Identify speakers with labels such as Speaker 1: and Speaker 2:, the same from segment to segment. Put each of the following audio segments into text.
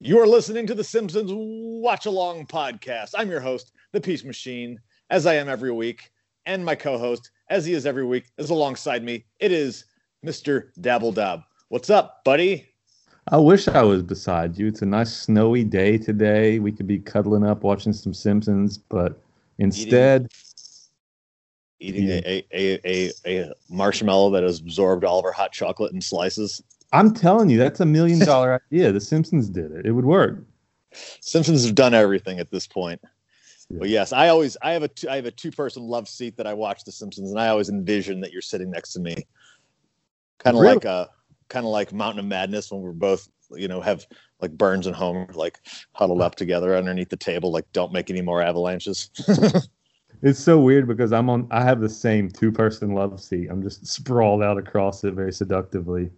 Speaker 1: You are listening to the Simpsons Watch Along podcast. I'm your host, the Peace Machine, as I am every week, and my co-host, as he is every week, is alongside me. It is Mr. Dabble Dab. What's up, buddy?
Speaker 2: I wish I was beside you. It's a nice snowy day today. We could be cuddling up watching some Simpsons, but instead,
Speaker 1: Eating a, a, a, a, a marshmallow that has absorbed all of our hot chocolate in slices.
Speaker 2: I'm telling you, that's a million dollar idea. The Simpsons did it. It would work.
Speaker 1: Simpsons have done everything at this point.
Speaker 2: Yeah.
Speaker 1: But yes, I always I have a two, I have a two person love seat that I watch The Simpsons, and I always envision that you're sitting next to me, kind of
Speaker 2: Really?
Speaker 1: like uh, a kind of like Mountain of Madness when we're both you know have like Burns and Homer like huddled up together underneath the table, like don't make any more avalanches.
Speaker 2: It's so weird because I'm on. I have the same two person love seat. I'm just sprawled out across it very seductively.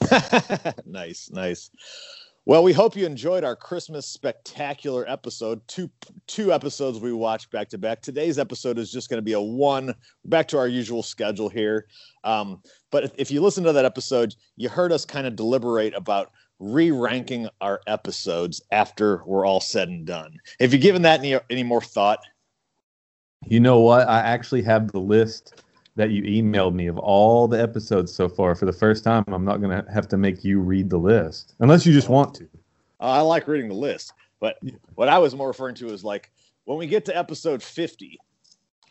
Speaker 1: nice, nice. Well, we hope you enjoyed our Christmas spectacular episode. Two two episodes we watched back to back. Today's episode is just going to be a one back to our usual schedule here. Um, but if, if you listen to that episode, you heard us kind of deliberate about re-ranking our episodes after we're all said and done. Have you given that any any more thought?
Speaker 2: You know what? I actually have the list that you emailed me of all the episodes so far. For the first time, I'm not going to have to make you read the list unless you just want to.
Speaker 1: Uh, I like reading the list, but what I was more referring to is like when we get to episode 50,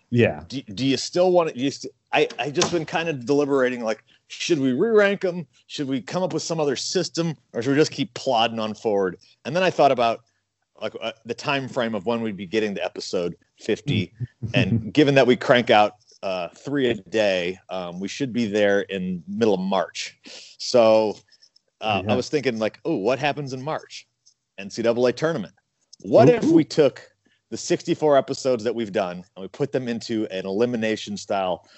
Speaker 2: Yeah.
Speaker 1: do, do you still want to? You st- I I just been kind of deliberating like, should we re-rank them? Should we come up with some other system, or should we just keep plodding on forward? And then I thought about like uh, the time frame of when we'd be getting to episode 50, and given that we crank out uh, three a day, um, we should be there in middle of March. So uh,
Speaker 2: Yeah.
Speaker 1: I was thinking like, oh, what happens in March? NCAA tournament. What if we took the 64 episodes that we've done and we put them into an elimination style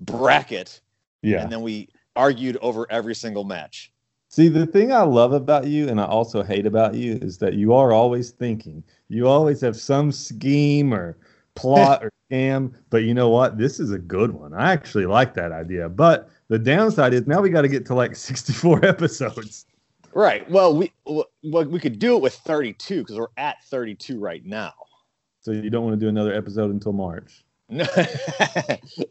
Speaker 1: bracket
Speaker 2: Yeah.
Speaker 1: and then we argued over every single match?
Speaker 2: See, the thing I love about you and I also hate about you is that you are always thinking. You always have some scheme or plot or scam. But you know what? This is a good one. I actually like that idea. But the downside is now we got to get to like 64 episodes.
Speaker 1: Right. Well, we well, we could do it with 32 because we're at 32 right now.
Speaker 2: So you don't want to do another episode until March.
Speaker 1: No,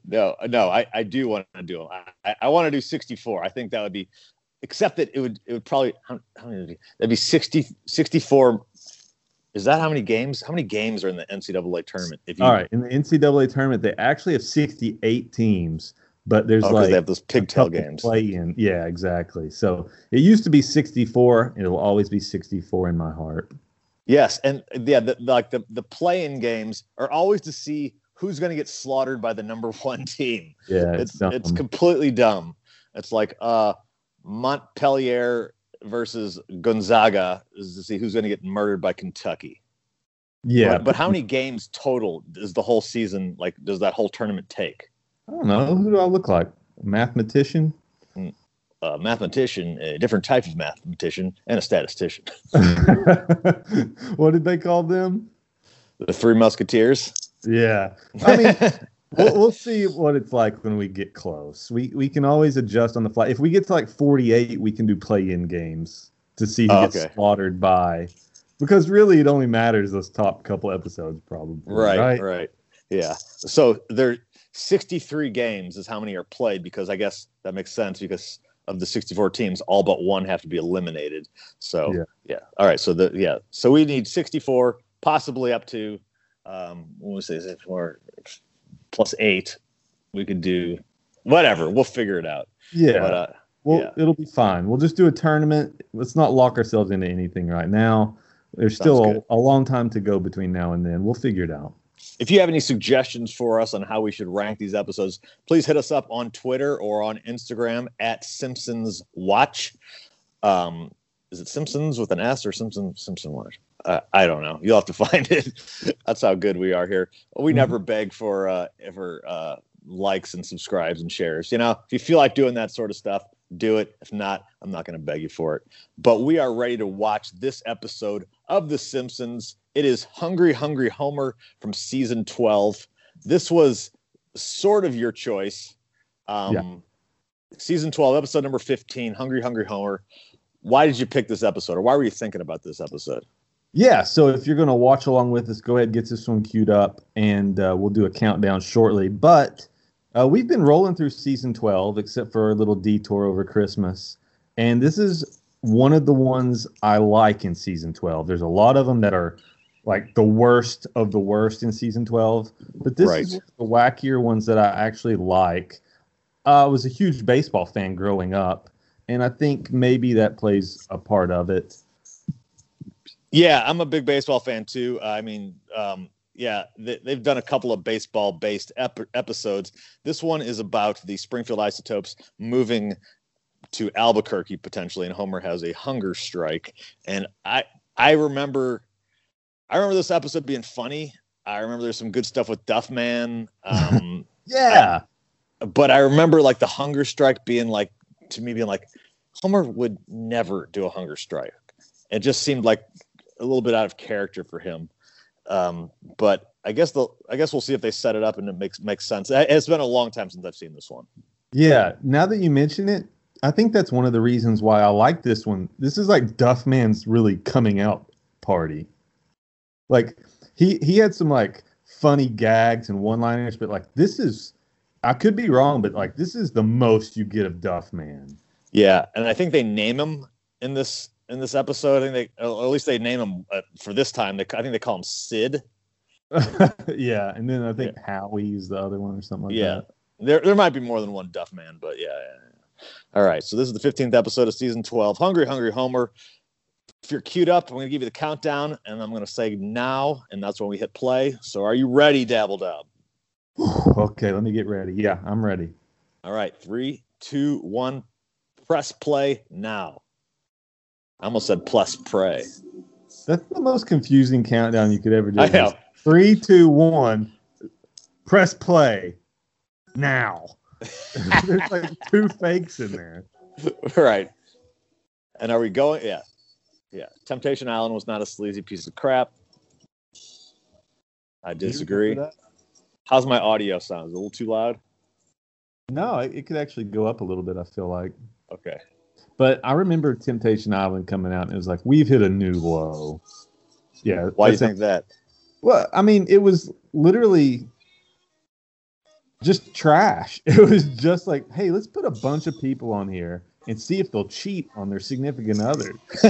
Speaker 1: no, no. I, I do want to do them. I, I want to do 64. I think that would be, except that it would it would probably how, how many would be? that'd be 60 64. Is that how many games? How many games are in the NCAA tournament? If you,
Speaker 2: All right. In the NCAA tournament, they actually have 68 teams, but there's
Speaker 1: oh,
Speaker 2: like
Speaker 1: they have those pigtail games.
Speaker 2: Play in. Yeah, exactly. So it used to be 64. It'll always be 64 in my heart.
Speaker 1: Yes, and yeah, the, like the the play-in games are always to see who's going to get slaughtered by the number one team.
Speaker 2: Yeah,
Speaker 1: It's
Speaker 2: it's,
Speaker 1: it's completely dumb. It's like uh Montpellier versus Gonzaga is to see who's going to get murdered by Kentucky.
Speaker 2: yeah.
Speaker 1: but, but how many games total does the whole season like does that whole tournament take?
Speaker 2: I don't know. Who do I look like? A mathematician? Hmm.
Speaker 1: A mathematician, a different type of mathematician, and a statistician.
Speaker 2: what did they call them?
Speaker 1: The Three Musketeers.
Speaker 2: Yeah. I mean, we'll, we'll see what it's like when we get close. We we can always adjust on the fly. If we get to like 48, we can do play-in games to see who
Speaker 1: Oh,
Speaker 2: gets
Speaker 1: okay.
Speaker 2: slaughtered by. Because really, it only matters those top couple episodes, probably.
Speaker 1: Right, right, Yeah. So there 63 games is how many are played because I guess that makes sense because of the 64 teams, all but one have to be eliminated. So
Speaker 2: Yeah.
Speaker 1: yeah. All right. So the yeah. So we need 64, possibly up to um what was it more plus eight. We could do whatever. We'll figure it out.
Speaker 2: Yeah.
Speaker 1: But uh
Speaker 2: Well,
Speaker 1: Yeah.
Speaker 2: it'll be fine. We'll just do a tournament. Let's not lock ourselves into anything right now. There's
Speaker 1: Sounds
Speaker 2: still a, a long time to go between now and then. We'll figure it out.
Speaker 1: If you have any suggestions for us on how we should rank these episodes, please hit us up on Twitter or on Instagram at Simpsons Watch. Um, is it Simpsons with an S or Simpson Simpson Watch? Uh, I don't know. You'll have to find it. That's how good we are here. We
Speaker 2: Mhm.
Speaker 1: never beg for uh, ever uh, likes and subscribes and shares. You know, if you feel like doing that sort of stuff, do it. If not, I'm not going to beg you for it. But we are ready to watch this episode of The Simpsons. It is Hungry Hungry Homer from season 12. This was sort of your choice. Um,
Speaker 2: Yeah.
Speaker 1: Season 12, episode number 15, Hungry Hungry Homer. why did you pick this episode, or why were you thinking about this episode?
Speaker 2: Yeah, so if you're going to watch along with us, go ahead get this one queued up, and uh, we'll do a countdown shortly. But uh, we've been rolling through season 12, except for a little detour over Christmas, and this is one of the ones I like in season 12. There's a lot of them that are like the worst of the worst in season 12, but this
Speaker 1: Right.
Speaker 2: is the wackier ones that I actually like. Uh, I was a huge baseball fan growing up, and I think maybe that plays a part of it.
Speaker 1: Yeah, I'm a big baseball fan too. I mean, um, yeah, they, they've done a couple of baseball based ep- episodes. This one is about the Springfield Isotopes moving to Albuquerque potentially, and Homer has a hunger strike. And I I remember I remember this episode being funny. I remember there's some good stuff with Duffman. Um,
Speaker 2: Yeah.
Speaker 1: but I remember like the hunger strike being like to me being like Homer would never do a hunger strike. It just seemed like a little bit out of character for him. Um, but I guess the I guess we'll see if they set it up and it makes makes sense. It- It's been a long time since I've seen this one.
Speaker 2: Yeah, now that you mention it, I think that's one of the reasons why I like this one. This is like Duffman's really coming out party. Like he he had some like funny gags and one-liners, but like this is I could be wrong, but like this is the most you get of Duffman.
Speaker 1: Yeah, and I think they name him in this in this episode. I think they, or at least they name him uh, for this time. They, I think they call him Sid.
Speaker 2: yeah, and then I think Howie's the other one or something like
Speaker 1: yeah,
Speaker 2: that.
Speaker 1: there there might be more than one Duff Man, but yeah, yeah, yeah. All right, so this is the fifteenth episode of season twelve. Hungry, hungry Homer. If you're queued up, I'm going to give you the countdown, and I'm going to say now, and that's when we hit play. So, are you ready, Dabble Dab?
Speaker 2: Okay, let me get ready. Yeah, I'm ready.
Speaker 1: All right, three, two, one. Press play now. I almost said plus pray.
Speaker 2: That's the most confusing countdown you could ever do.
Speaker 1: I know.
Speaker 2: Three, two, one. Press play now. There's like two fakes in there.
Speaker 1: right. And are we going? Yeah. Yeah. Temptation Island was not a sleazy piece of crap. I disagree. How's my audio sound? Is it a little too loud?
Speaker 2: No, it, it could actually go up a little bit. I feel like,
Speaker 1: Okay.
Speaker 2: But I remember Temptation Island coming out, and it was like we've hit a new low. Yeah.
Speaker 1: Why do you think that?
Speaker 2: Well, I mean, it was literally just trash. It was just like, hey, let's put a bunch of people on here and see if they'll cheat on their significant other.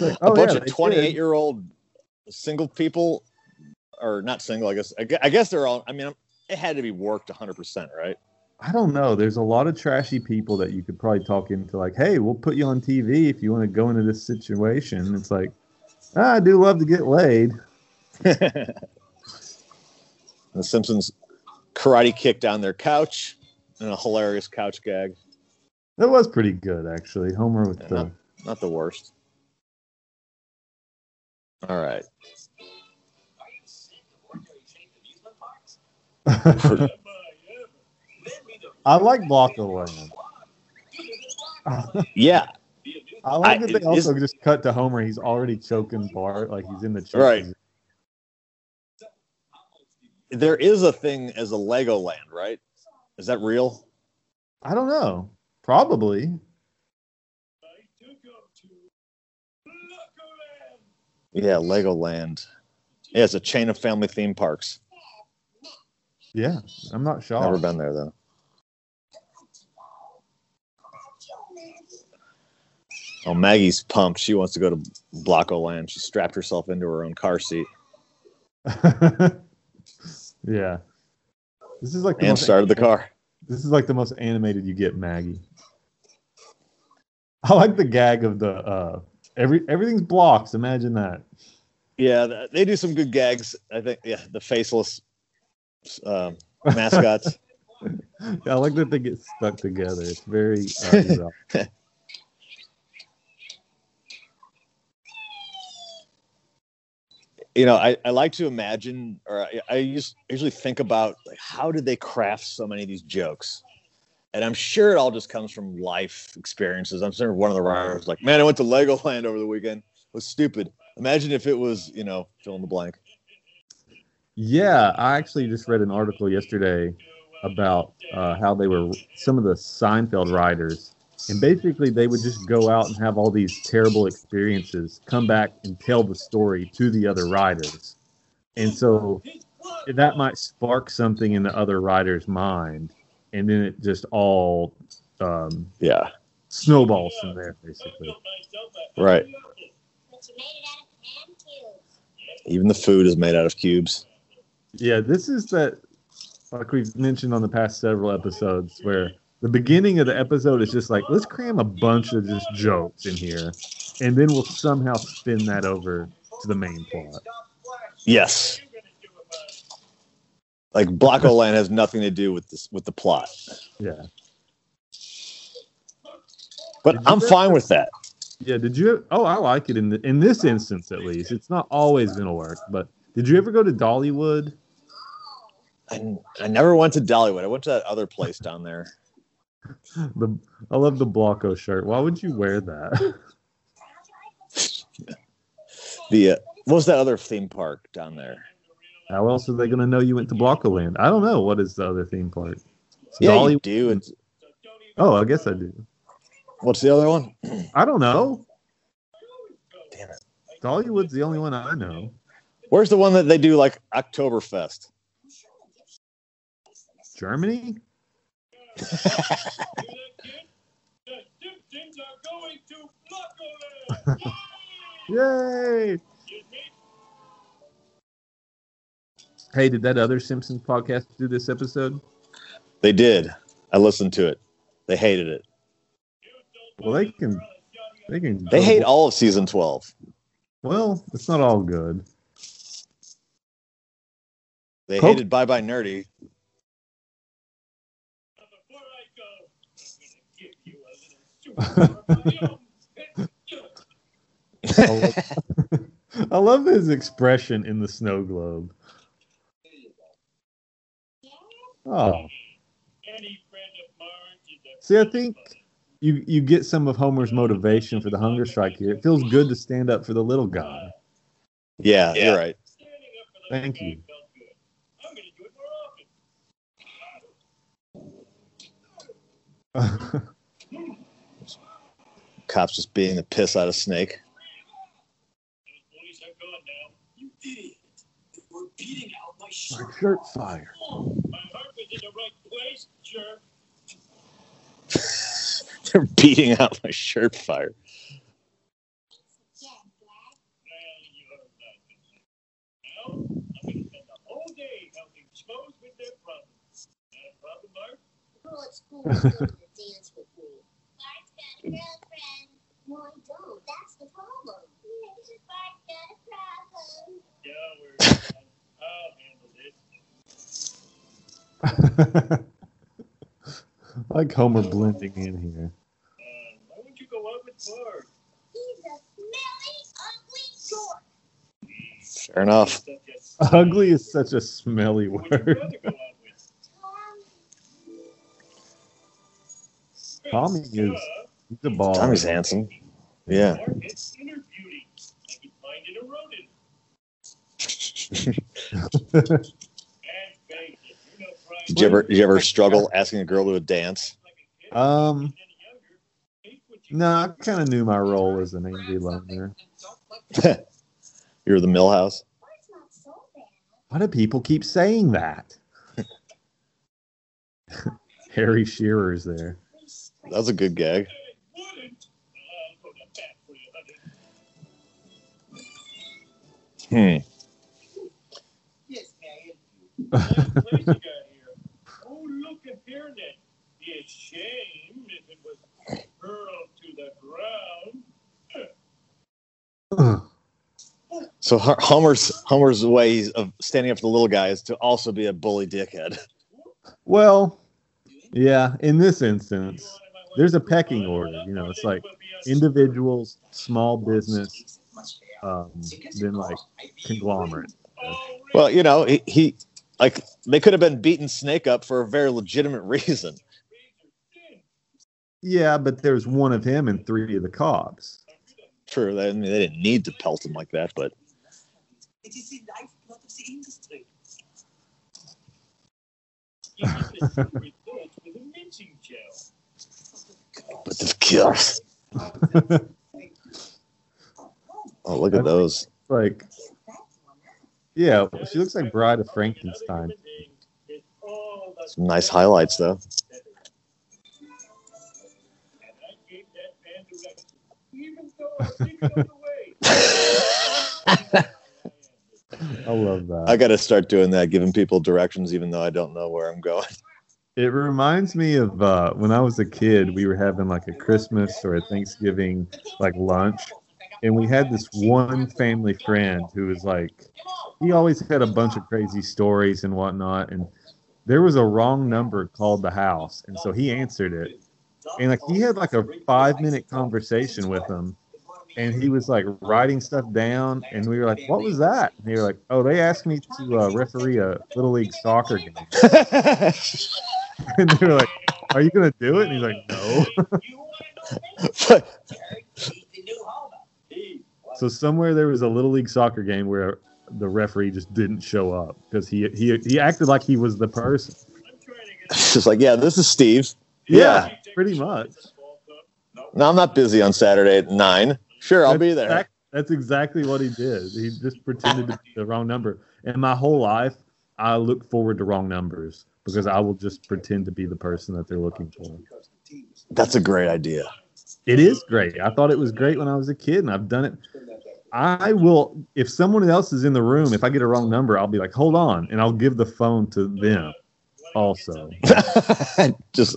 Speaker 2: Like,
Speaker 1: a
Speaker 2: oh,
Speaker 1: bunch
Speaker 2: yeah,
Speaker 1: of 28 year old single people, or not single, I guess. I I guess they're all, I mean, it had to be worked 100%, right?
Speaker 2: I don't know. There's a lot of trashy people that you could probably talk into, like, hey, we'll put you on TV if you want to go into this situation. It's like, ah, I do love to get laid.
Speaker 1: the Simpsons karate kick down their couch and a hilarious couch gag.
Speaker 2: That was pretty good, actually. Homer with
Speaker 1: Yeah,
Speaker 2: the.
Speaker 1: Not the worst. All right.
Speaker 2: I like Blockaway.
Speaker 1: Yeah.
Speaker 2: I like
Speaker 1: I-
Speaker 2: that they also just cut to Homer. He's already choking Bart, like he's in the choke.
Speaker 1: Right. There is a thing as a Legoland, right? Is that real?
Speaker 2: I don't know. Probably.
Speaker 1: Yeah, Legoland. Yeah, it's a chain of family theme parks.
Speaker 2: Yeah, I'm not sure.
Speaker 1: Never been there though. Oh, Maggie's pumped. She wants to go to Blocko Land. She strapped herself into her own car seat
Speaker 2: yeah. This is like the
Speaker 1: and started the car.
Speaker 2: This is like the most animated you get, Maggie. I like the gag of the uh every everything's blocks. Imagine that.
Speaker 1: Yeah, they do some good gags. I think. Yeah, the faceless um, mascots.
Speaker 2: Yeah, I like that they get stuck together. It's very uh,
Speaker 1: you know, I, I like to imagine, or I, I usually think about like how did they craft so many of these jokes? And I'm sure it all just comes from life experiences. I'm sure one of the writers like, man, I went to Legoland over the weekend. It was stupid. Imagine if it was, you know, fill in the blank.
Speaker 2: Yeah, I actually just read an article yesterday about uh, how they were some of the Seinfeld writers And basically, they would just go out and have all these terrible experiences, come back and tell the story to the other riders. And so that might spark something in the other rider's mind. And then it just all um,
Speaker 1: Yeah.
Speaker 2: snowballs from there, basically.
Speaker 1: Right.
Speaker 3: But you made it out of hand cubes.
Speaker 1: Even the food is made out of cubes.
Speaker 2: Yeah, this is that, like we've mentioned on the past several episodes, where the beginning of the episode is just like, let's cram a bunch of just jokes in here, and then we'll somehow spin that over to the main plot.
Speaker 1: Yes. Like Blocko Land has nothing to do with this with the plot.
Speaker 2: Yeah.
Speaker 1: But I'm
Speaker 2: ever-
Speaker 1: fine with that.
Speaker 2: Yeah, did you? Oh, I like it in the, in this instance at least. It's not always gonna work, but did you ever go to Dollywood?
Speaker 1: I, I never went to Dollywood. I went to that other place down there.
Speaker 2: The I love the Blocko shirt. Why would you wear that?
Speaker 1: The uh, what was that other theme park down there?
Speaker 2: How else are they gonna know you went to Blocko Land? I don't know. What is the other theme park? It's
Speaker 1: Yeah, you
Speaker 2: Dollywood-
Speaker 1: do. It's,
Speaker 2: Oh, I guess I do.
Speaker 1: what's the other one?
Speaker 2: I don't know.
Speaker 1: Damn it.
Speaker 2: Dollywood's the only one I know.
Speaker 1: Where's the one that they do like Oktoberfest?
Speaker 2: Germany? Yay! Hey, did that other Simpsons podcast do this episode?
Speaker 1: They did. I listened to it. They hated it.
Speaker 2: Well, they can. They can.
Speaker 1: They hate all of season 12.
Speaker 2: Well, it's not all good.
Speaker 1: They
Speaker 2: Poke-
Speaker 1: hated Bye Bye Nerdy.
Speaker 2: I love, I love his expression in the snow globe. Oh, see, I think you you get some of Homer's motivation for the hunger strike here. It feels good to stand up for the little guy.
Speaker 1: Yeah,
Speaker 4: Yeah.
Speaker 1: you're right.
Speaker 2: Thank you.
Speaker 1: Cops just beating the piss out of Snake.
Speaker 4: You idiot. They were beating out my
Speaker 2: My
Speaker 4: shirt.
Speaker 2: shirt fire.
Speaker 4: My heart was in the right place, jerk.
Speaker 1: They're beating out my shirt fire.
Speaker 3: No, I don't. That's the problem. Bart's got a problem.
Speaker 4: Yeah, we're fine. I'll handle this.
Speaker 2: Like Homer blending in here.
Speaker 4: Uh, why won't you go out with Bart?
Speaker 3: He's a smelly, ugly dork.
Speaker 1: Fair enough.
Speaker 2: Ugly is such a smelly
Speaker 4: Who would you
Speaker 2: word.
Speaker 4: rather go out with?
Speaker 3: Tom,
Speaker 2: Tommy
Speaker 4: Yeah,
Speaker 2: is he's a ball.
Speaker 1: Tommy's handsome. Yeah.
Speaker 4: Mark is inner beauty, like you'd find in a rodent. And bacon. You know, fried
Speaker 1: Did you ever did you ever struggle asking a girl to a dance?
Speaker 4: like a kid.
Speaker 2: Um,
Speaker 4: Any younger, hate what you
Speaker 2: no, I kind of knew my role as an angry loner.
Speaker 1: You're the Milhouse.
Speaker 3: Bart's not so bad.
Speaker 2: Why do people keep saying that? Harry Shearer's there.
Speaker 1: That's a good gag. Hmm.
Speaker 4: Yes, Nice place you. Oh, look at hairnet. Be a shame if it was hurled to the ground.
Speaker 1: So Ho- Homer's Homer's way of standing up for the little guy is to also be a bully dickhead.
Speaker 2: well, yeah, in this instance, there's a pecking order. You know, it's like individuals, small business, um, then like conglomerate.
Speaker 1: Well, you know, he, he like they could have been beating Snake up for a very legitimate reason.
Speaker 2: Yeah, but there's one of him and three of the cops.
Speaker 1: True, they, I mean, they didn't need to pelt him like that, but
Speaker 4: It is the lifeblood of the industry. Even the silver threads with a mincing gel.
Speaker 1: But the kills. Oh, look at those.
Speaker 2: like, yeah, she looks like Bride of Frankenstein.
Speaker 1: Some nice highlights, though.
Speaker 2: I love that.
Speaker 1: I got to start doing that, giving people directions, even though I don't know where I'm going.
Speaker 2: It reminds me of uh, when I was a kid. We were having like a Christmas or a Thanksgiving like lunch, and we had this one family friend who was like, he always had a bunch of crazy stories and whatnot. And there was a wrong number called the house, and so he answered it, and like he had like a five minute conversation with him, and he was like writing stuff down, and we were like, "What was that?" And they were like, "Oh, they asked me to uh, referee a little league soccer game," and they were like, "Are you gonna do it?" And he's like, "No."
Speaker 1: but
Speaker 2: So somewhere there was a little league soccer game where the referee just didn't show up because he he he acted like he was the person.
Speaker 1: it's just like, yeah, this is Steve.
Speaker 2: Yeah, pretty much.
Speaker 1: No, I'm not busy on Saturday at nine. Sure, I'll be there.
Speaker 2: exact- that's exactly what he did. He just pretended to be the wrong number. And my whole life, I look forward to wrong numbers because I will just pretend to be the person that they're looking for.
Speaker 1: That's a great idea.
Speaker 2: It is great. I thought it was great when I was a kid, and I've done it. I will, if someone else is in the room, if I get a wrong number, I'll be like, hold on, and I'll give the phone to them also.
Speaker 1: just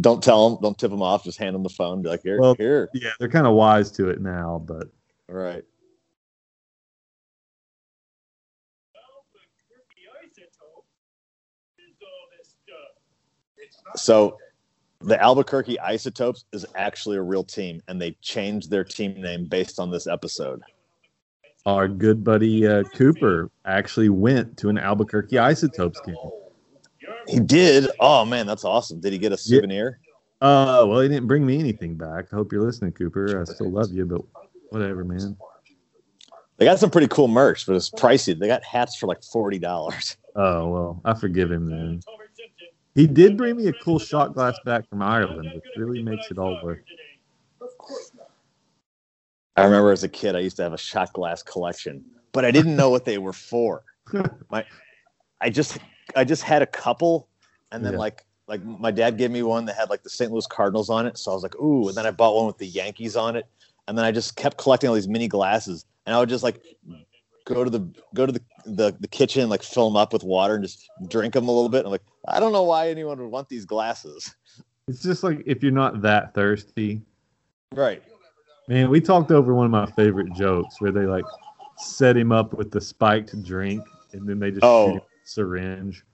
Speaker 1: don't tell them, don't tip them off. Just hand them the phone. Be like, here,
Speaker 2: Well-
Speaker 1: here.
Speaker 2: Yeah, they're kind of wise to it now, but
Speaker 1: All right. So the Albuquerque Isotopes is actually a real team, and they changed their team name based on this episode.
Speaker 2: Our good buddy uh, Cooper actually went to an Albuquerque Isotopes game.
Speaker 1: He did. Oh man, that's awesome. Did he get a souvenir?
Speaker 2: Uh, well, he didn't bring me anything back. I hope you're listening, Cooper. I still love you, but whatever, man.
Speaker 1: They got some pretty cool merch, but it's pricey. They got hats for like forty dollars.
Speaker 2: Oh well, I forgive him then. He did bring me a cool shot glass back from Ireland, which really makes it all worth.
Speaker 1: I remember as a kid, I used to have a shot glass collection, but I didn't know what they were for. My, I just, I just had a couple, and then
Speaker 2: Yeah.
Speaker 1: like, like my dad gave me one that had like the St. Louis Cardinals on it, so I was like, ooh, and then I bought one with the Yankees on it, and then I just kept collecting all these mini glasses, and I would just like go to the go to the the, the kitchen, like fill them up with water and just drink them a little bit. I'm like, I don't know why anyone would want these glasses.
Speaker 2: It's just like if you're not that thirsty.
Speaker 1: Right.
Speaker 2: Man, we talked over one of my favorite jokes where they like set him up with the spiked drink and then they just
Speaker 1: Oh.
Speaker 2: shoot him a syringe.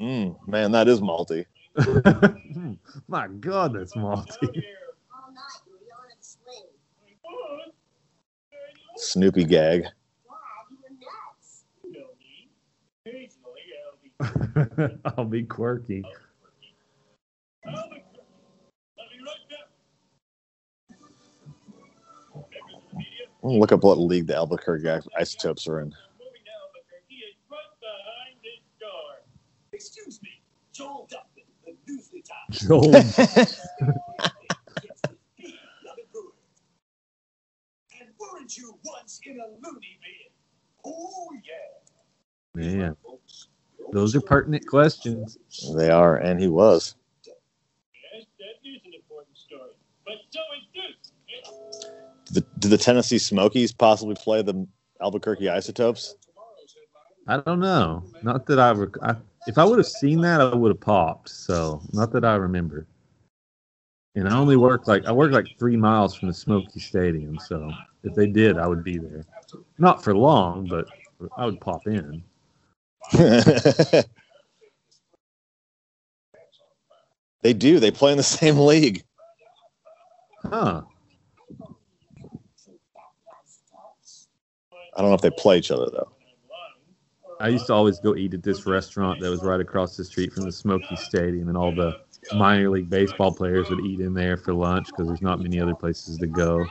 Speaker 1: Mm, man, that is malty.
Speaker 2: My God, that's malty.
Speaker 3: All night, you were yelling at Slim.
Speaker 1: Snoopy gag.
Speaker 3: Dad, you were nuts.
Speaker 2: I'll be quirky.
Speaker 1: Look up what league the Albuquerque Isotopes are in.
Speaker 4: Excuse me, Joel Duffin, the Newsly Top.
Speaker 2: Joel,
Speaker 4: And weren't you once in a loony bin? Oh yeah.
Speaker 2: man, those are pertinent questions.
Speaker 1: They are, and he was.
Speaker 4: Yes, that is an important story. But so is this.
Speaker 1: Did the, did the Tennessee Smokies possibly play the Albuquerque Isotopes?
Speaker 2: I don't know. Not that I, rec- I if I would have seen that, I would have popped. So not that I remember. And I only work like I work like three miles from the Smoky Stadium. So if they did, I would be there. Not for long, but I would pop in.
Speaker 1: they do. They play in the same league.
Speaker 2: Huh?
Speaker 1: I don't know if they play each other though.
Speaker 2: I used to always go eat at this restaurant that was right across the street from the Smoky Stadium, and all the minor league baseball players would eat in there for lunch because there's not many other places to go.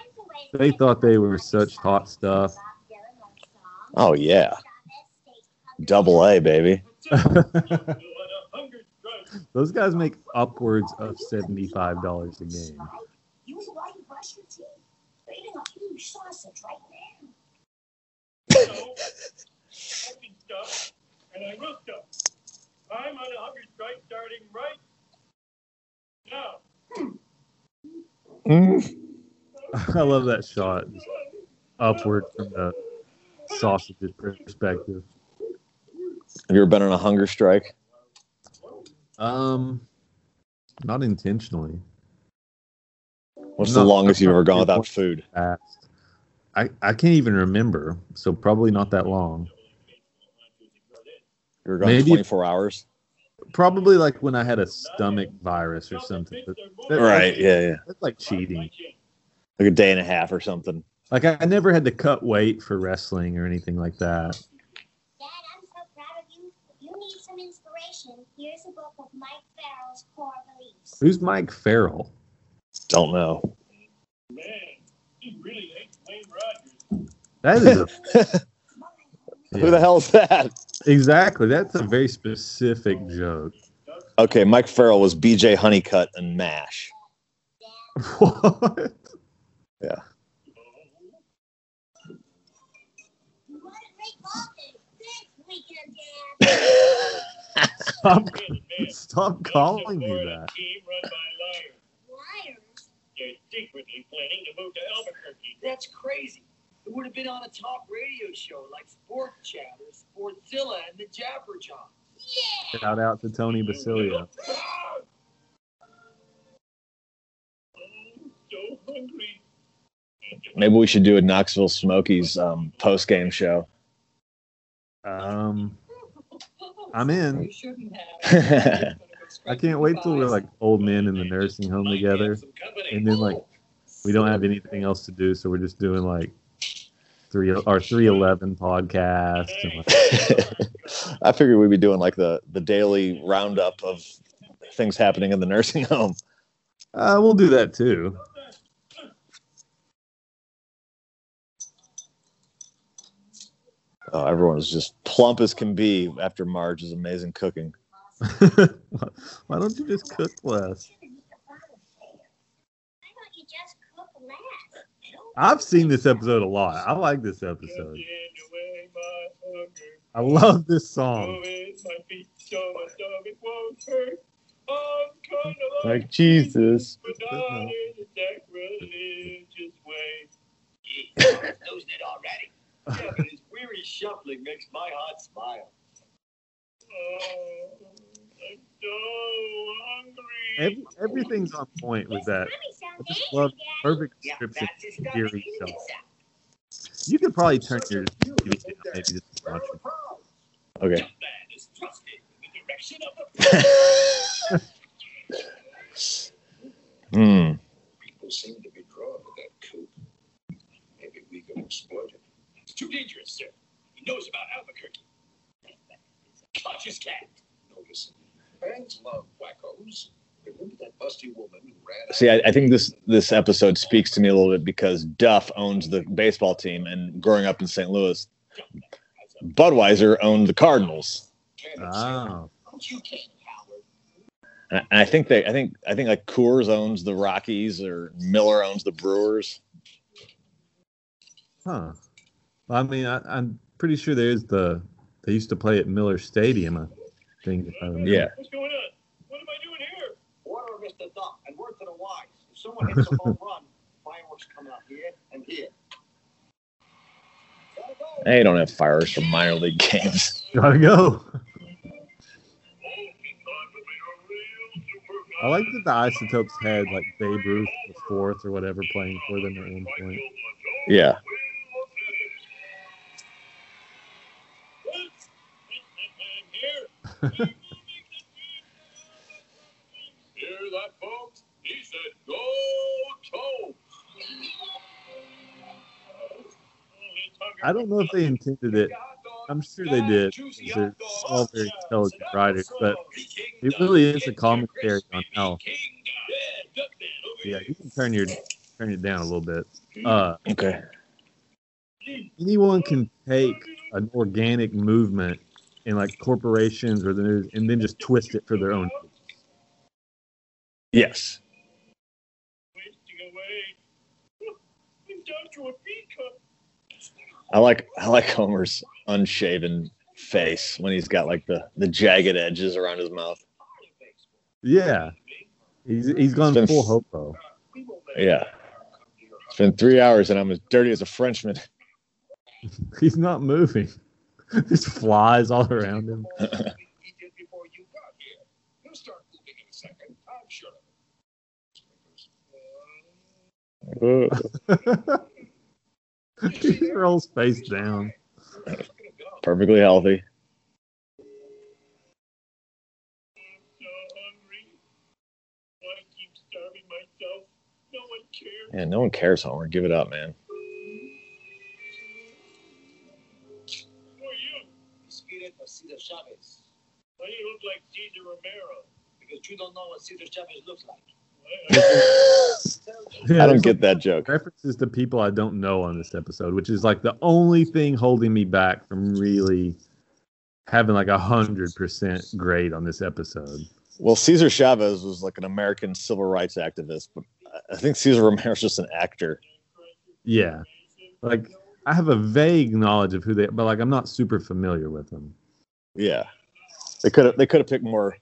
Speaker 2: They thought they were such hot stuff.
Speaker 1: Oh yeah, double A baby.
Speaker 4: What a hunger strike.
Speaker 2: Those guys make upwards of seventy-five dollars a game.
Speaker 4: So, I can stop, and I will stop. I'm on a hunger strike starting right now.
Speaker 2: I love that shot, just upward from the sausage's perspective.
Speaker 1: Have you ever been on a hunger strike?
Speaker 2: Um, not intentionally.
Speaker 1: What's
Speaker 2: No,
Speaker 1: the longest you've ever gone without food?
Speaker 2: Fast. I I can't even remember, so probably not that long.
Speaker 1: You ever gone
Speaker 2: Maybe-
Speaker 1: 24 hours?
Speaker 2: Probably like when I had a stomach virus or something. But that-
Speaker 1: Right. Yeah. Yeah.
Speaker 2: That's like cheating.
Speaker 1: Like a day and a half or something.
Speaker 2: Like I, I never had to cut weight for wrestling or anything like that.
Speaker 3: Dad, I'm so proud of you. If you need some inspiration, here's a book of Mike Farrell's core beliefs.
Speaker 2: Who's Mike Farrell?
Speaker 1: Don't know.
Speaker 4: Man, he really hates Wayne Rogers.
Speaker 2: That is a,
Speaker 1: Who the hell is that?
Speaker 2: exactly. That's a very specific joke.
Speaker 1: Okay, Mike Farrell was BJ Honeycutt and MASH.
Speaker 2: What?
Speaker 3: What a great ball game. Thanks, weekend, Dad.
Speaker 2: Stop, stop calling me that.
Speaker 4: Team run by liars.
Speaker 3: Liars.
Speaker 4: They're secretly planning to move to Albuquerque.
Speaker 5: That's crazy. It would have been on a talk radio show like Sport Chat or Sportzilla and the Jabberjaw.
Speaker 3: Yeah.
Speaker 2: Shout out to Tony
Speaker 4: Basilio. I'm so hungry.
Speaker 1: Maybe we should do a Knoxville Smokies um, post game show.
Speaker 2: Um, I'm in.
Speaker 5: You shouldn't have.
Speaker 2: I can't wait till we're like old men in the nursing home together, and then like we don't have anything else to do, so we're just doing like three our three eleven podcast. Like,
Speaker 1: I figured we'd be doing like the the daily roundup of things happening in the nursing home.
Speaker 2: uh, we'll do that too.
Speaker 1: Oh, everyone's just plump as can be after Marge's amazing cooking.
Speaker 2: Why don't you just cook less?
Speaker 3: Why don't you just cook less?
Speaker 2: I've seen this episode a lot. I like this episode.
Speaker 4: Take away my hunger.
Speaker 2: I love this song.
Speaker 4: It might be so my stomach won't hurt. I'm kind of
Speaker 1: Like Jesus.
Speaker 4: but not in a sacrilegious way.
Speaker 5: knows it already. Yeah, but his weary shuffling makes my heart smile.
Speaker 4: I'm so hungry.
Speaker 2: Every, everything's on point with that. I just love
Speaker 3: Daddy.
Speaker 2: perfect
Speaker 5: Yeah,
Speaker 2: description
Speaker 5: that's his
Speaker 2: of Gary
Speaker 5: in the
Speaker 2: Shelton.
Speaker 5: south.
Speaker 2: You could probably turn your TV down, maybe just watch it.
Speaker 1: Okay.
Speaker 4: That is trusted in the direction of the
Speaker 1: Hmm.
Speaker 6: People seem to be drawn to that coop. Maybe we can exploit it.
Speaker 4: It's too dangerous, sir. He knows about Albuquerque. Cautious cat.
Speaker 6: No, listen. Fans love wackos. Remember that busty woman who ran
Speaker 1: See, I, I think this this episode speaks to me a little bit because Duff owns the baseball team, and growing up in St. Louis, Budweiser owned the Cardinals.
Speaker 2: Oh,
Speaker 5: Don't you king, Howard?
Speaker 1: And I- and I think they, I think, I think like Coors owns the Rockies, or Miller owns the Brewers.
Speaker 2: huh. Well, I mean, I, I'm pretty sure there's the. They used to play at Miller Stadium. I. If I remember.
Speaker 1: Yeah.
Speaker 4: What's going on? What am I doing here?
Speaker 5: Water of Mr. Duck and word to the wise. If someone hits a home run, fireworks come out here and here. Gotta go.
Speaker 1: They don't have fires for minor league games.
Speaker 2: Gotta go. I
Speaker 4: I
Speaker 2: like that the Isotopes had like Babe Ruth the fourth or whatever playing for them at one point.
Speaker 1: Yeah.
Speaker 4: Hear that, folks? He said, "Go toe."
Speaker 2: I don't know if they intended it. I'm sure they did. because They're all very intelligent writers, but it really is a commentary on how. Yeah, you can turn your turn it down a little bit. Uh,
Speaker 1: Okay.
Speaker 2: anyone can take an organic movement in like corporations or the news and then just twist it for their own.
Speaker 1: Yes.
Speaker 4: I'm down to a B cup.
Speaker 1: I like I like Homer's unshaven face when he's got like the the jagged edges around his mouth.
Speaker 2: Yeah. He's he's gone
Speaker 1: been
Speaker 2: full hopo.
Speaker 1: Yeah. It's been three hours and I'm as dirty as a Frenchman.
Speaker 2: He's not moving. There's flies all around him.
Speaker 6: He did before you got here. He'll start moving in a second. I'm sure.
Speaker 2: he rolls face down.
Speaker 1: Perfectly healthy.
Speaker 4: so hungry. I keep starving myself. No one cares.
Speaker 1: Yeah, no one cares, Homer. Give it up, man.
Speaker 5: Spirit of Cesar Chavez.
Speaker 4: Why do you look like Cesar Romero?
Speaker 5: Because you don't know what Cesar Chavez looks like.
Speaker 2: Yeah,
Speaker 1: I don't get that joke.
Speaker 2: references to people I don't know on this episode, which is like the only thing holding me back from really having like a hundred percent grade on this episode.
Speaker 1: Well, Cesar Chavez was like an American civil rights activist, but I think Cesar Romero's just an actor.
Speaker 2: Yeah, like I have a vague knowledge of who they, but like I'm not super familiar with them.
Speaker 1: Yeah. They could have they could have picked more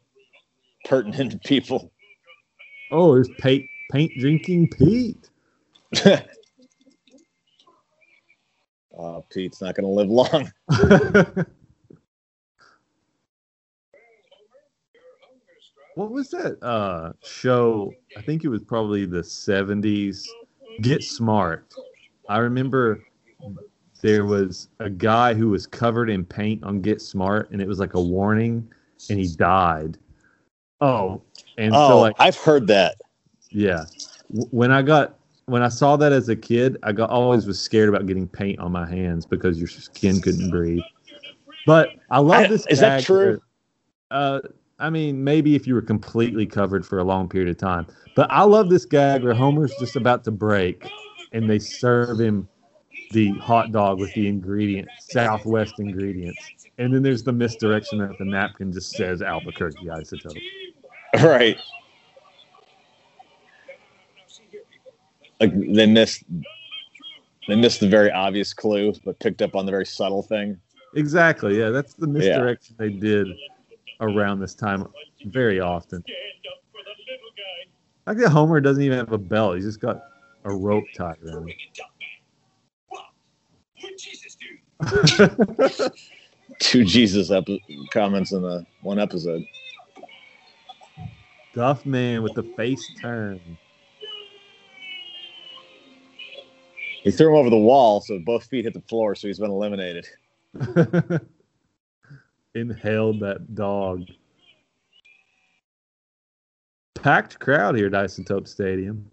Speaker 1: pertinent people.
Speaker 2: Oh, there's paint paint drinking Pete.
Speaker 1: uh, Pete's not going to live long.
Speaker 2: what was that uh show? I think it was probably the 70s. Get Smart. I remember there was a guy who was covered in paint on Get Smart, and it was like a warning, and he died. Oh, and
Speaker 1: oh,
Speaker 2: so like
Speaker 1: I've heard that.
Speaker 2: yeah, when I got when I saw that as a kid, I got always was scared about getting paint on my hands because your skin couldn't breathe. But I love
Speaker 1: I-
Speaker 2: this.
Speaker 1: is that true?
Speaker 2: where- uh, I mean, maybe if you were completely covered for a long period of time. But I love this gag where Homer's just about to break, and they serve him the hot dog with the ingredient Southwest ingredients, and then there's the misdirection that the napkin just says Albuquerque isotope.
Speaker 1: Right. Like they missed they missed the very obvious clue, but picked up on the very subtle thing.
Speaker 2: Exactly. Yeah, that's the misdirection they did around this time very often.
Speaker 4: Stand up for the.
Speaker 2: Like that Homer doesn't even have a belt. He's just got a rope tied around
Speaker 6: Bring it up, man. What? What Jesus do?
Speaker 2: him.
Speaker 1: Two Jesus epi- comments in the one episode.
Speaker 2: Duff man with the face turn.
Speaker 1: He threw him over the wall, so both feet hit the floor, so he's been eliminated.
Speaker 2: Inhaled that dog. Packed crowd here at Isotope Stadium.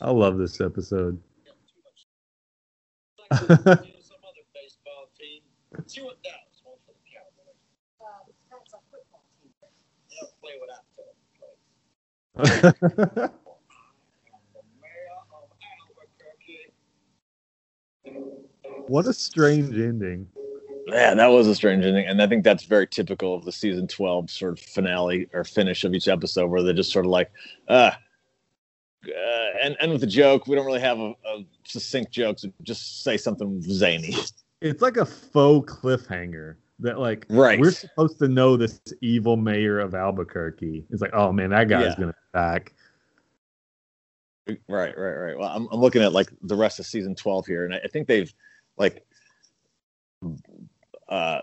Speaker 2: The love this episode.
Speaker 5: what
Speaker 3: a
Speaker 2: strange ending.
Speaker 1: Man, that was a strange ending, and I think that's very typical of the season twelve sort of finale or finish of each episode, where they're just sort of like, uh, uh and and with a joke, we don't really have a, a succinct joke, so just say something zany.
Speaker 2: It's like a faux cliffhanger that like
Speaker 1: Right.
Speaker 2: we're supposed to know this evil mayor of Albuquerque. It's like, oh man, that guy's
Speaker 1: Yeah.
Speaker 2: gonna attack.
Speaker 1: Right, right, right. Well, I'm, I'm looking at like the rest of season 12 here, and I, I think they've like, uh,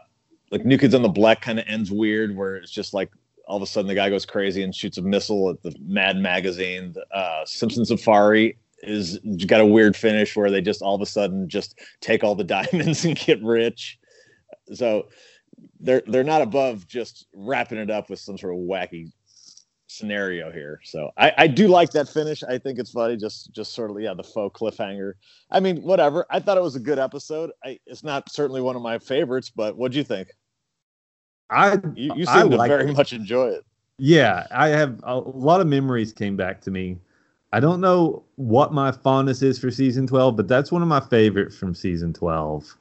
Speaker 1: like New Kids on the Block kind of ends weird, where it's just like all of a sudden the guy goes crazy and shoots a missile at the Mad magazine. Uh, Simpson Safari is got a weird finish where they just all of a sudden just take all the diamonds and get rich. So they're they're not above just wrapping it up with some sort of wacky scenario here. So I, I do like that finish. I think it's funny. Just just sort of yeah, the faux cliffhanger. I mean, whatever. I thought it was a good episode. I, it's not certainly one of my favorites, but what do you think?
Speaker 2: I
Speaker 1: You, you
Speaker 2: I
Speaker 1: seem to
Speaker 2: like
Speaker 1: very
Speaker 2: it.
Speaker 1: much enjoy it.
Speaker 2: Yeah, I have a lot of memories came back to me. I don't know what my fondness is for season 12, but that's one of my favorites from season 12.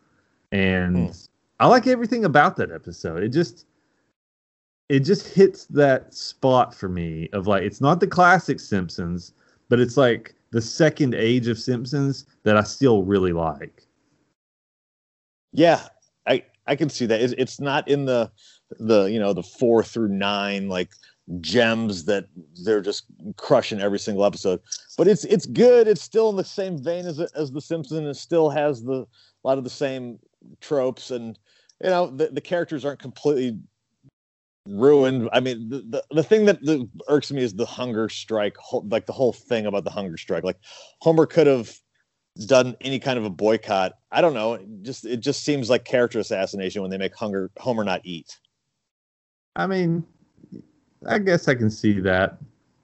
Speaker 2: And
Speaker 1: Hmm.
Speaker 2: I like everything about that episode. It just it just hits that spot for me of like it's not the classic Simpsons, but it's like the second age of Simpsons that I still really like.
Speaker 1: Yeah, I I can see that. It's, it's not in the the you know the four through nine like gems that they're just crushing every single episode. But it's it's good. It's still in the same vein as as the Simpsons. It still has the a lot of the same tropes and you know the, the characters aren't completely ruined. I mean, the, the, the thing that irks me is the hunger strike, like the whole thing about the hunger strike. Like Homer could have done any kind of a boycott. I don't know. It just it just seems like character assassination when they make hunger Homer not eat.
Speaker 2: I mean, I guess I can see that,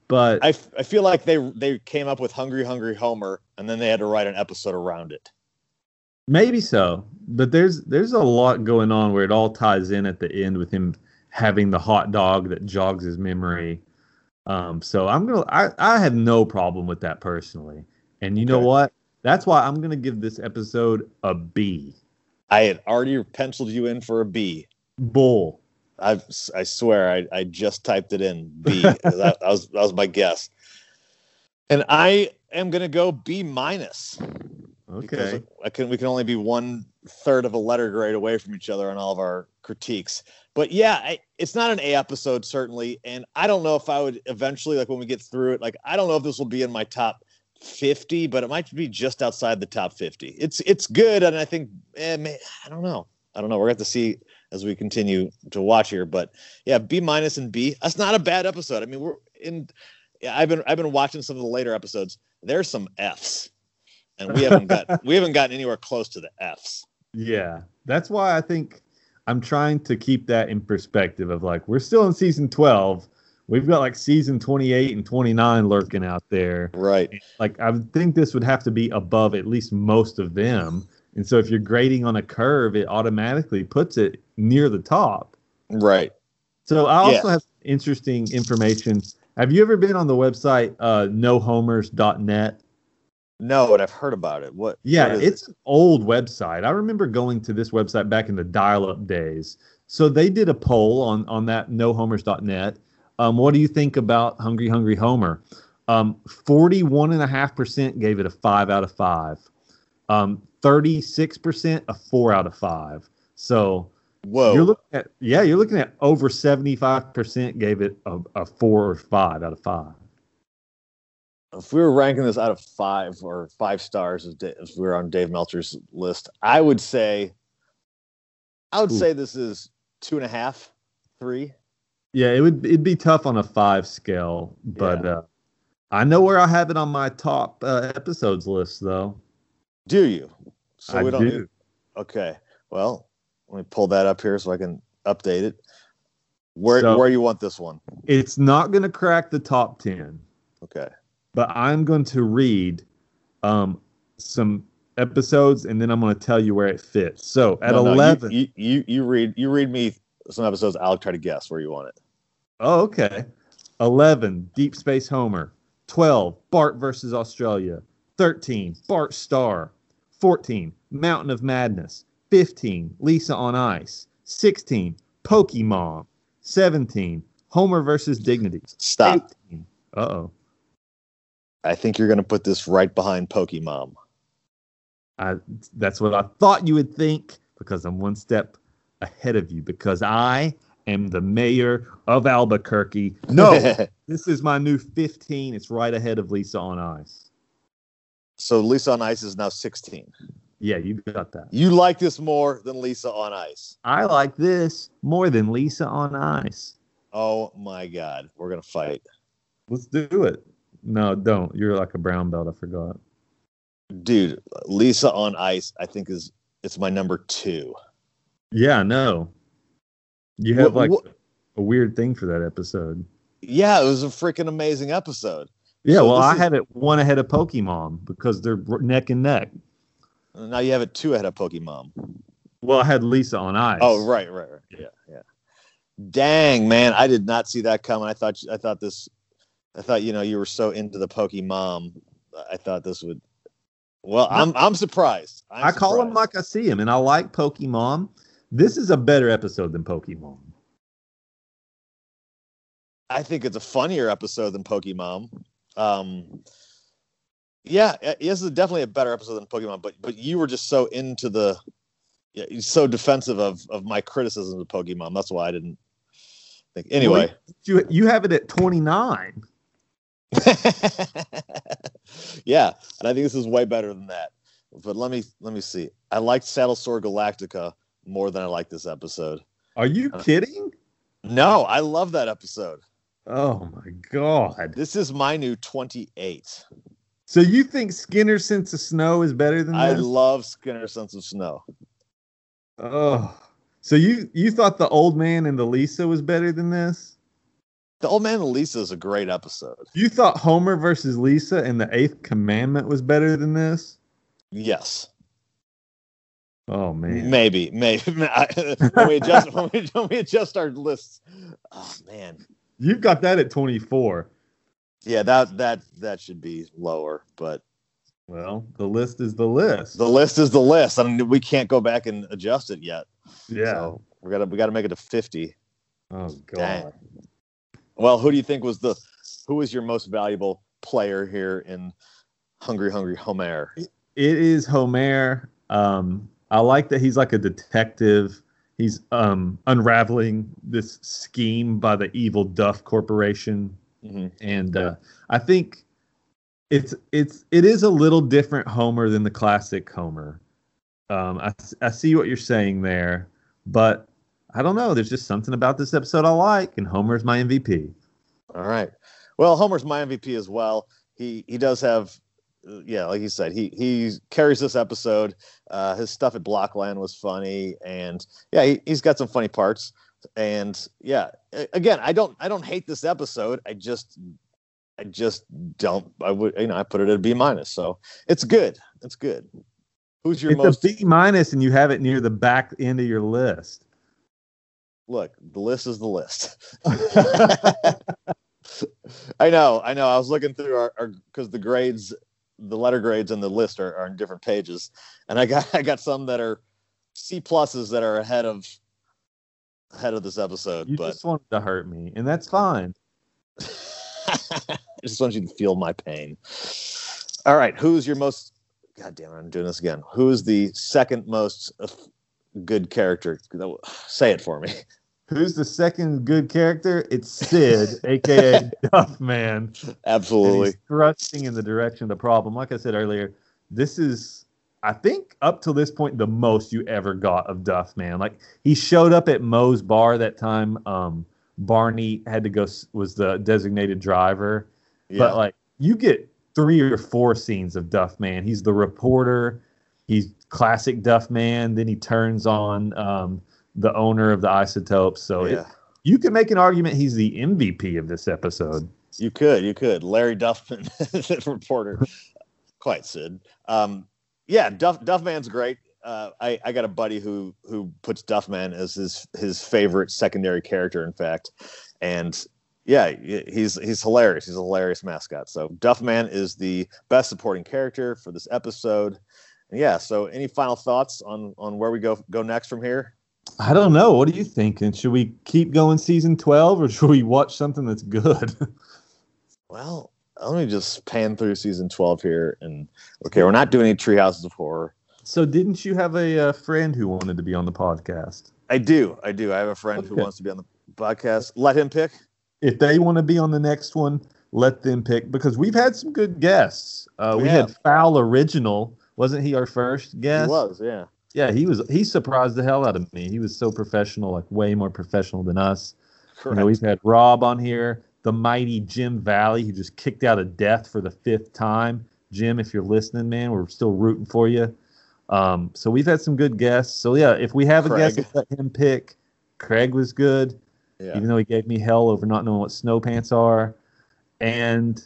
Speaker 2: but
Speaker 1: I, f- I feel like they they came up with hungry hungry Homer and then they had to write an episode around it.
Speaker 2: maybe so. But there's there's a lot going on where it all ties in at the end with him having the hot dog that jogs his memory. Um, so I'm gonna I, I have no problem with that personally. And you know what? That's why I'm gonna give this episode a B.
Speaker 1: I had already penciled you in for a B.
Speaker 2: Bull.
Speaker 1: I I swear I, I just typed it in B. that, that was that was my guess. And I am gonna go B minus.
Speaker 2: Okay.
Speaker 1: I can we can only be one third of a letter grade away from each other on all of our critiques. But yeah, I, it's not an A episode certainly, and I don't know if I would eventually like when we get through it. Like I don't know if this will be in my top fifty, but it might be just outside the top fifty. It's it's good, and I think eh, may, I don't know. I don't know. We're gonna have to see as we continue to watch here. But yeah, B minus and B. That's not a bad episode. I mean, we're in. Yeah, I've been I've been watching some of the later episodes. There's some Fs and we haven't got we haven't gotten anywhere close to the Fs.
Speaker 2: Yeah. That's why I think I'm trying to keep that in perspective of like we're still in season 12. We've got like season 28 and 29 lurking out there.
Speaker 1: Right.
Speaker 2: Like I would think this would have to be above at least most of them. And so if you're grading on a curve, it automatically puts it near the top.
Speaker 1: Right.
Speaker 2: So I
Speaker 1: Yeah.
Speaker 2: also have interesting information. Have you ever been on the website uh nohomers.net?
Speaker 1: No, but I've heard about it. What?
Speaker 2: Yeah,
Speaker 1: what
Speaker 2: it's an old website. I remember going to this website back in the dial-up days. So they did a poll on on that nohomers.net. Um, what do you think about Hungry Hungry Homer? Um, 41.5% gave it a five out of five. Um, 36% a four out of five. So?
Speaker 1: Whoa.
Speaker 2: you're looking at yeah, you're looking at over 75% gave it a, a four or five out of five.
Speaker 1: if we were ranking this out of five or five stars, as, Da- if we were on Dave Meltzer's list, I would say, I would
Speaker 2: Ooh.
Speaker 1: say this is two and a half, three.
Speaker 2: Yeah, it would it'd be tough on a five scale, but
Speaker 1: Yeah.
Speaker 2: uh, I know where I have it on my top uh, episodes list, though.
Speaker 1: Do you? So
Speaker 2: I
Speaker 1: we don't.
Speaker 2: do.
Speaker 1: Okay. Well, let me pull that up here so I can update it. Where
Speaker 2: So-
Speaker 1: where you want this one?
Speaker 2: It's not going to crack the top ten,
Speaker 1: Okay.
Speaker 2: but I'm going to read um, some episodes, and then I'm going to tell you where it fits. So at
Speaker 1: No, no,
Speaker 2: eleven,
Speaker 1: you, you you read you read me some episodes. I'll try to guess where you want it.
Speaker 2: oh okay, eleven, Deep Space Homer, twelve, Bart versus Australia, thirteen, Bart Star, fourteen, Mountain of Madness, fifteen, Lisa on Ice, sixteen, Pokemon, seventeen, Homer versus Dignity,
Speaker 1: Stop.
Speaker 2: Uh oh.
Speaker 1: I think you're going to put this right behind Pokemon.
Speaker 2: I that's what I thought you would think because I'm one step ahead of you because I am the mayor of Albuquerque. No, this is my new 15. It's right ahead of Lisa on Ice.
Speaker 1: so Lisa on Ice is now 16.
Speaker 2: Yeah, you got that.
Speaker 1: You like this more than Lisa on Ice.
Speaker 2: I like this more than Lisa on Ice.
Speaker 1: Oh my God. We're going to fight.
Speaker 2: Let's do it. No, don't. You're like a brown belt. I forgot.
Speaker 1: Dude, Lisa on Ice, I think is it's my number two.
Speaker 2: Yeah, no. You have
Speaker 1: Wha-
Speaker 2: like
Speaker 1: wha-
Speaker 2: a weird thing for that episode.
Speaker 1: Yeah, it was a freaking amazing episode.
Speaker 2: Yeah,
Speaker 1: So
Speaker 2: well, I
Speaker 1: is-
Speaker 2: had it one ahead of Pokemon because they're neck and neck.
Speaker 1: Now you have it two ahead of Pokemon.
Speaker 2: Well, I had Lisa on Ice.
Speaker 1: Oh, right, right, right. Yeah, yeah. Dang, man, I did not see that coming. I thought I thought this I thought, you know, you were so into the Pokemon. I thought this would Well, I'm I'm surprised. I'm
Speaker 2: I call him like I see him, and I like Pokemon, This is a better episode than Pokemon.
Speaker 1: I think it's a funnier episode than Pokemon. Um, yeah, this is definitely a better episode than Pokemon. But but you were just so into the, yeah, you're so defensive of of my criticism of Pokemon. That's why I didn't think. Anyway,
Speaker 2: You you have it at 29.
Speaker 1: yeah, and I think this is way better than that. But let me let me see. I liked Saddle Sore Galactica more than I like this episode.
Speaker 2: Are you
Speaker 1: Uh,
Speaker 2: kidding?
Speaker 1: No, I love that episode.
Speaker 2: Oh my god.
Speaker 1: This is my new 28.
Speaker 2: So you think Skinner Sense of Snow is better than this?
Speaker 1: I
Speaker 2: this?
Speaker 1: love Skinner Sense of Snow.
Speaker 2: oh. So you you thought the old man and the Lisa was better than this?
Speaker 1: The Old Man and Lisa is a great episode.
Speaker 2: You thought Homer versus Lisa and the Eighth Commandment was better than this?
Speaker 1: Yes,
Speaker 2: Oh man.
Speaker 1: maybe, maybe. When we adjust, when we, when we adjust our lists, oh man,
Speaker 2: You've got that at 24.
Speaker 1: Yeah, that that that should be lower. But
Speaker 2: Well, the list is the list.
Speaker 1: the list is the list. I mean, we can't go back and adjust it yet.
Speaker 2: yeah.
Speaker 1: So we gotta we gotta make it a 50.
Speaker 2: oh
Speaker 1: Dang.
Speaker 2: god.
Speaker 1: Well, who do you think was the who was your most valuable player here in Hungry Hungry Homer?
Speaker 2: It is Homer. Um, I like that he's like a detective. He's um, unraveling this scheme by the evil Duff Corporation,
Speaker 1: Mhm.
Speaker 2: and uh, I think it's it's it is a little different Homer than the classic Homer. Um, I I see what you're saying there, but I don't know. There's just something about this episode I like, and Homer's my MVP.
Speaker 1: All right. Well, Homer's my MVP as well. He he does have, yeah, like you said, he he carries this episode. Uh, his stuff at Blockoland was funny, and yeah, he, he's got some funny parts. And yeah, again, I don't I don't hate this episode. I just I just don't. I would you know I put it at a B minus. So it's good. It's good. Who's your
Speaker 2: It's
Speaker 1: most?
Speaker 2: a B minus, and you have it near the back end of your list.
Speaker 1: look, the list is the list. I know, I know. I was looking through our because the grades, the letter grades and the list are, are in different pages, and I got I got some that are C pluses that are ahead of ahead of this episode,
Speaker 2: You
Speaker 1: but
Speaker 2: just wanted to hurt me, and that's fine.
Speaker 1: I just want you to feel my pain. All right, who's your most? God damn it, I'm doing this again. Who is the second most good character? Say it for me.
Speaker 2: Who's the second good character? It's Sid, aka Duff Man. And
Speaker 1: Absolutely.
Speaker 2: he's thrusting in the direction of the problem. Like I said earlier, this is, I think, up to this point, the most you ever got of Duff Man. Like he showed up at Moe's bar that time. Um, Barney had to go was the designated driver,
Speaker 1: Yeah.
Speaker 2: but like you get three or four scenes of Duff Man. He's the reporter. He's classic Duff Man. Then he turns on um, the owner of the isotopes. So it- you can make an argument he's the MVP of this episode.
Speaker 1: You could, you could. Larry Duffman, the reporter. Quite Sid. Um, yeah, Duff Duffman's great. Uh, I, I got a buddy who who puts Duffman as his his favorite secondary character, in fact, and yeah, he's he's hilarious. He's a hilarious mascot. So Duffman is the best supporting character for this episode. And yeah. So any final thoughts on on where we go go next from here?
Speaker 2: I don't know. What are you thinking? Should we keep going season 12 or should we watch something that's good?
Speaker 1: Well, let me just pan through season twelve here, and okay, we're not doing any Treehouses of Horror.
Speaker 2: so, didn't you have a, uh friend who wanted to be on the podcast?
Speaker 1: I do. I do. I have a friend who wants to be on the podcast. Let him pick.
Speaker 2: If they want to be on the next one, let them pick because we've had some good guests. Uh,
Speaker 1: We
Speaker 2: we had Foul Original. Wasn't he our first guest?
Speaker 1: He was, yeah.
Speaker 2: Yeah, he was. He surprised the hell out of me. He was so professional, like way more professional than us. You
Speaker 1: Correct.
Speaker 2: know, we've had Rob on here, the mighty Jim Valley, who just kicked out of death for the fifth time. Jim, if you're listening, man, we're still rooting for you. Um, so we've had some good guests. So yeah, if we have a guest, let him pick. Craig was good,
Speaker 1: yeah.
Speaker 2: even though he gave me hell over not knowing what snow pants are. And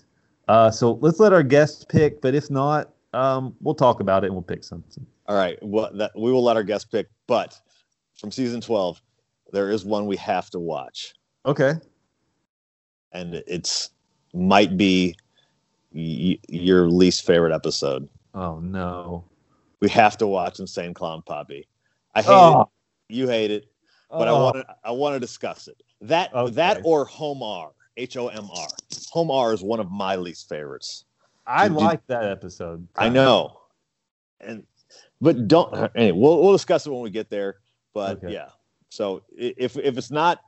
Speaker 2: uh, so let's let our guests pick. But if not, um, we'll talk about it and we'll pick something.
Speaker 1: All right. Well, that we will let our guest pick, but from season twelve, there is one we have to watch,
Speaker 2: Okay.
Speaker 1: And it's might be y- your least favorite episode.
Speaker 2: Oh no.
Speaker 1: We have to watch Insane Clown Poppy. I hate
Speaker 2: Oh,
Speaker 1: it. You hate it, but I
Speaker 2: Oh,
Speaker 1: want to. I want to discuss it. That
Speaker 2: Okay.
Speaker 1: that or Homar, H O M R. Homar is one of my least favorites.
Speaker 2: I
Speaker 1: Did you-
Speaker 2: like that episode.
Speaker 1: I know, and but don't. Uh, anyway, we'll we'll discuss it when we get there. But
Speaker 2: Okay.
Speaker 1: yeah, so if if it's not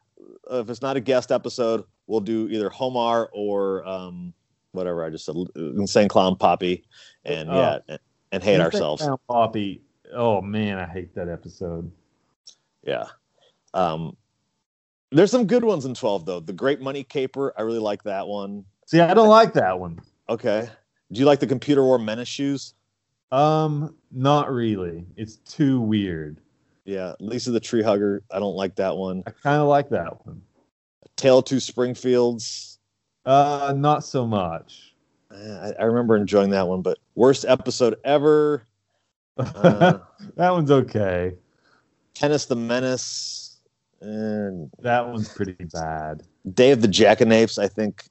Speaker 1: if it's not a guest episode, we'll do either Homar or um whatever I just said, insane clown Poppy, and
Speaker 2: Oh.
Speaker 1: yeah, and, and hate
Speaker 2: Insane
Speaker 1: ourselves.
Speaker 2: Clown Poppy. Oh man, I hate that episode.
Speaker 1: Yeah. Um, there's some good ones in 12 though. The Great Money Caper, I really like that one.
Speaker 2: See, I don't like that one.
Speaker 1: Okay. Do you like the Computer Wore Menace shoes?
Speaker 2: Um, not really. It's too weird.
Speaker 1: Yeah. Lisa the Tree Hugger, I don't like that one.
Speaker 2: I kind of like that one.
Speaker 1: Tale Two Springfields,
Speaker 2: Uh, not so much.
Speaker 1: eh, I, I remember enjoying that one, but worst episode ever. Uh,
Speaker 2: that one's okay.
Speaker 1: Tennis the Menace, and
Speaker 2: That one's pretty bad.
Speaker 1: Day of the Jackanapes, I think,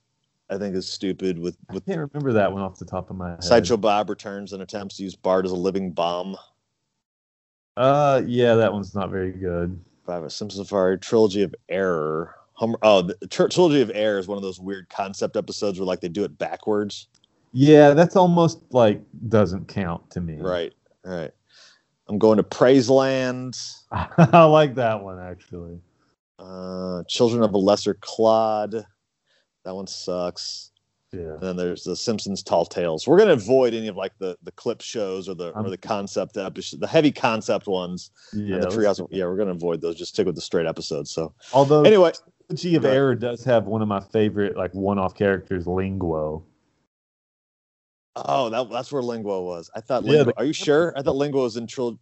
Speaker 1: I think is stupid with
Speaker 2: I
Speaker 1: with
Speaker 2: can't remember that one off the top of my head.
Speaker 1: Sideshow Bob returns and attempts to use Bart as a living bomb.
Speaker 2: Uh, yeah, that one's not very good.
Speaker 1: Five, a Simpson Safari trilogy of error. Homer, oh, the tr- trilogy of error is one of those weird concept episodes where like they do it backwards.
Speaker 2: Yeah, that's almost like doesn't count to me.
Speaker 1: Right, right. I'm going to Praise Land.
Speaker 2: I like that one actually.
Speaker 1: Uh, Children of a Lesser Clod. That one sucks.
Speaker 2: Yeah.
Speaker 1: And then there's the Simpsons Tall Tales. We're gonna avoid any of like the the clip shows or the or
Speaker 2: Um,
Speaker 1: the concept episodes, the heavy concept ones.
Speaker 2: Yeah.
Speaker 1: the treehouse. Yeah, we're gonna avoid those. Just stick with the straight episodes. So
Speaker 2: Although
Speaker 1: anyway,
Speaker 2: Trilogy of. Error does have one of my favorite like one-off characters, Linguo.
Speaker 1: Oh, that, that's where Linguo was. I thought.
Speaker 2: Yeah,
Speaker 1: Linguo,
Speaker 2: the-
Speaker 1: are you sure? I thought Linguo was in trilogy.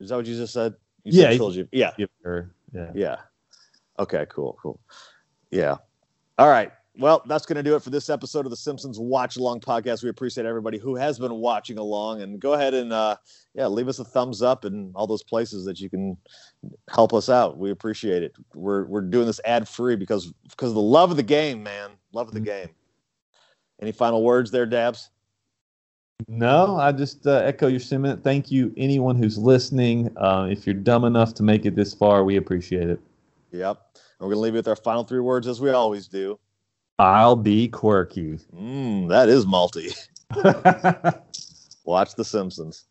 Speaker 1: Is that what you just said? You
Speaker 2: Yeah,
Speaker 1: said trilogy. Yeah,
Speaker 2: yeah.
Speaker 1: yeah. Okay, cool, cool. Yeah. All right. Well, that's going to do it for this episode of the Simpsons Watch Along podcast. We appreciate everybody who has been watching along, and go ahead and uh, yeah, leave us a thumbs up and all those places that you can help us out. We appreciate it. We're we're doing this ad free because because of the love of the game, man. Love of the
Speaker 2: Mhm.
Speaker 1: game. Any final words there, Dabs?
Speaker 2: No, I just uh, echo your sentiment. Thank you, anyone who's listening. Uh, if you're dumb enough to make it this far, we appreciate it.
Speaker 1: Yep. And we're gonna leave you with our final three words as we always do.
Speaker 2: I'll be quirky.
Speaker 1: Mm, that is malty. Watch The Simpsons.